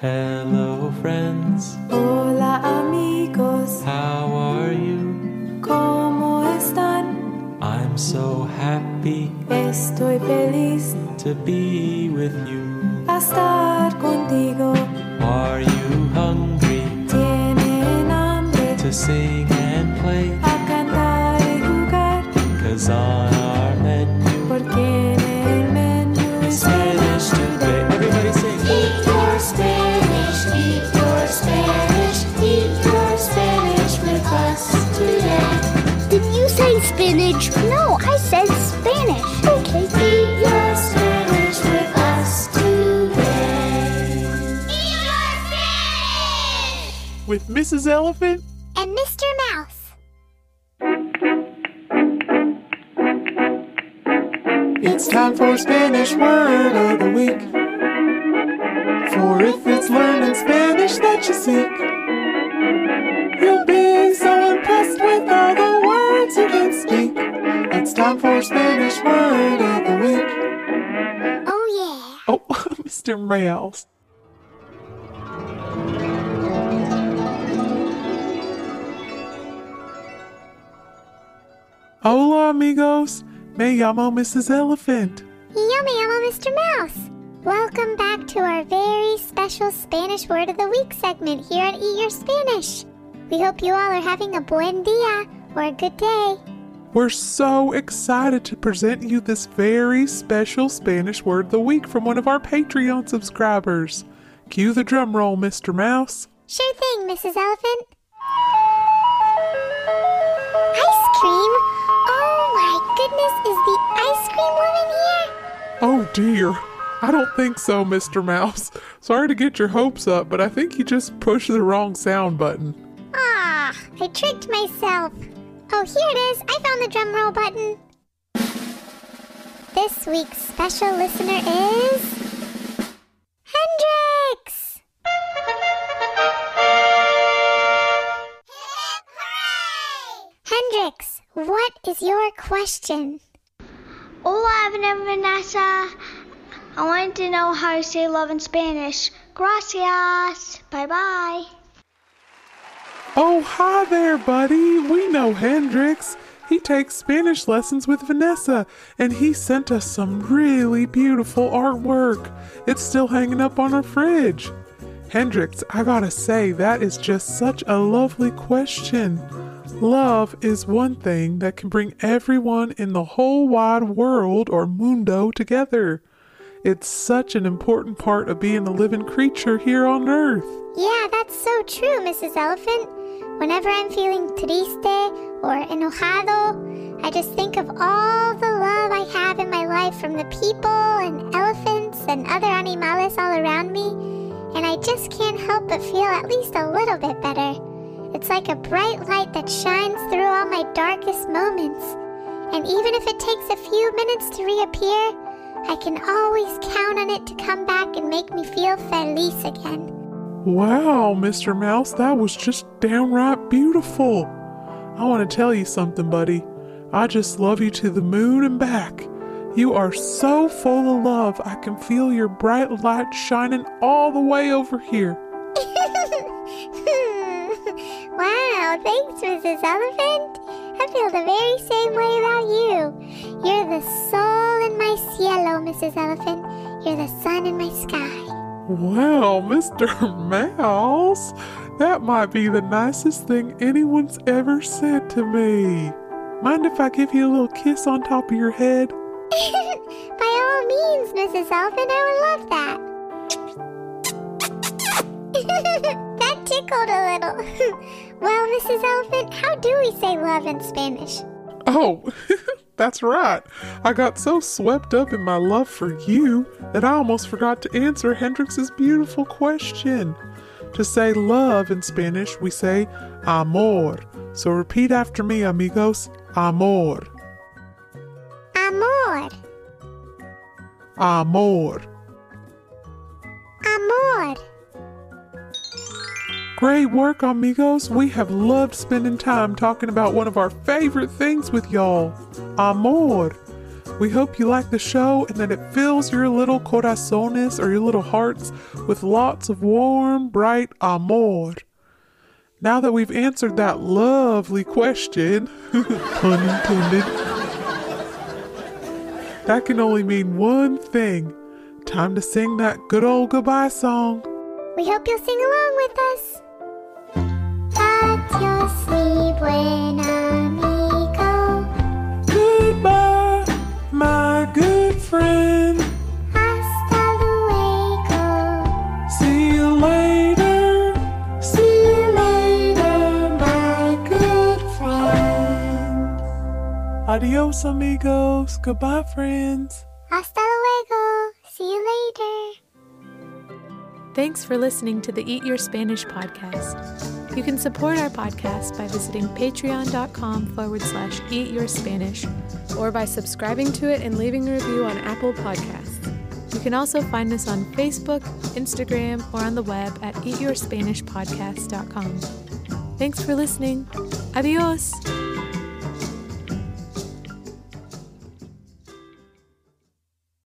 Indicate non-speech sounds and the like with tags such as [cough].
Hello, friends. Hola amigos, How are you? ¿cómo están? I'm so happy Estoy feliz to be with you. a estar contigo. Are you hungry Tienen hambre to sing and play? a cantar y jugar, Cause on spinach? No, I said Spanish. Okay. Eat your Spanish with us today. Eat your Spanish! with Mrs. Elephant. And Mr. Mouse. It's time for Spanish Word of the Week. Word of the Week. Oh, yeah. Oh, [laughs] Mr. Mouse. Hola, amigos. Me llamo Mrs. Elephant. Yo me llamo Mr. Mouse. Welcome back to our very special Spanish Word of the Week segment here at Eat Your Spanish. We hope you all are having a buen dia or a good day. We're so excited to present you this very special Spanish word of the week from one of our Patreon subscribers. Cue the drum roll, Mr. Mouse. Sure thing, Mrs. Elephant. Ice cream? Oh my goodness, is the ice cream woman here? Oh dear. I don't think so, Mr. Mouse. Sorry to get your hopes up, but I think you just pushed the wrong sound button. Ah, I tricked myself. Oh, here it is. I found the drum roll button. This week's special listener is. Hendrix! Hendrix, what is your question? And Vanessa. I wanted to know how to say love in Spanish. Gracias. Bye bye. Oh, hi there, buddy. We know Hendrix. He takes Spanish lessons with Vanessa, and he sent us some really beautiful artwork. It's still hanging up on our fridge. Hendrix, I gotta say, that is just such a lovely question. Love is one thing that can bring everyone in the whole wide world or mundo together. It's such an important part of being a living creature here on Earth. Yeah, that's so true, Mrs. Elephant. Whenever I'm feeling triste or enojado, I just think of all the love I have in my life from the people and elephants and other animales all around me, and I just can't help but feel at least a little bit better. It's like a bright light that shines through all my darkest moments. And even if it takes a few minutes to reappear, I can always count on it to come back and make me feel feliz again. Wow, Mr. Mouse, that was just downright beautiful. I want to tell you something, buddy. I just love you to the moon and back. You are so full of love, I can feel your bright light shining all the way over here. [laughs] wow, thanks, Mrs. Elephant. I feel the very same way about you. You're the soul in my cielo, Mrs. Elephant. Mr. Mouse, that might be the nicest thing anyone's ever said to me. Mind if I give you a little kiss on top of your head? [laughs] By all means, Mrs. Elephant, I would love that. [laughs] that tickled a little. [laughs] well, Mrs. Elephant, how do we say love in Spanish? Oh, [laughs] that's right. I got so swept up in my love for you that I almost forgot to answer Hendrix's beautiful question. To say love in Spanish, we say amor. So repeat after me, amigos. Amor. Amor. Amor. Great work, amigos. We have loved spending time talking about one of our favorite things with y'all amor. We hope you like the show and that it fills your little corazones or your little hearts with lots of warm, bright amor. Now that we've answered that lovely question, [laughs] pun intended, that can only mean one thing. Time to sing that good old goodbye song. We hope you'll sing along with us. Adios, mi buen amigo. Goodbye, my good friend. See you later. See you later, my good friend. Adios, amigos. Goodbye, friends. Hasta luego. See you later. Thanks for listening to the Eat Your Spanish podcast. You can support our podcast by visiting patreon.com forward slash eat your Spanish or by subscribing to it and leaving a review on Apple Podcasts. You can also find us on Facebook, Instagram, or on the web at eatyourspanishpodcast.com. Thanks for listening. Adios!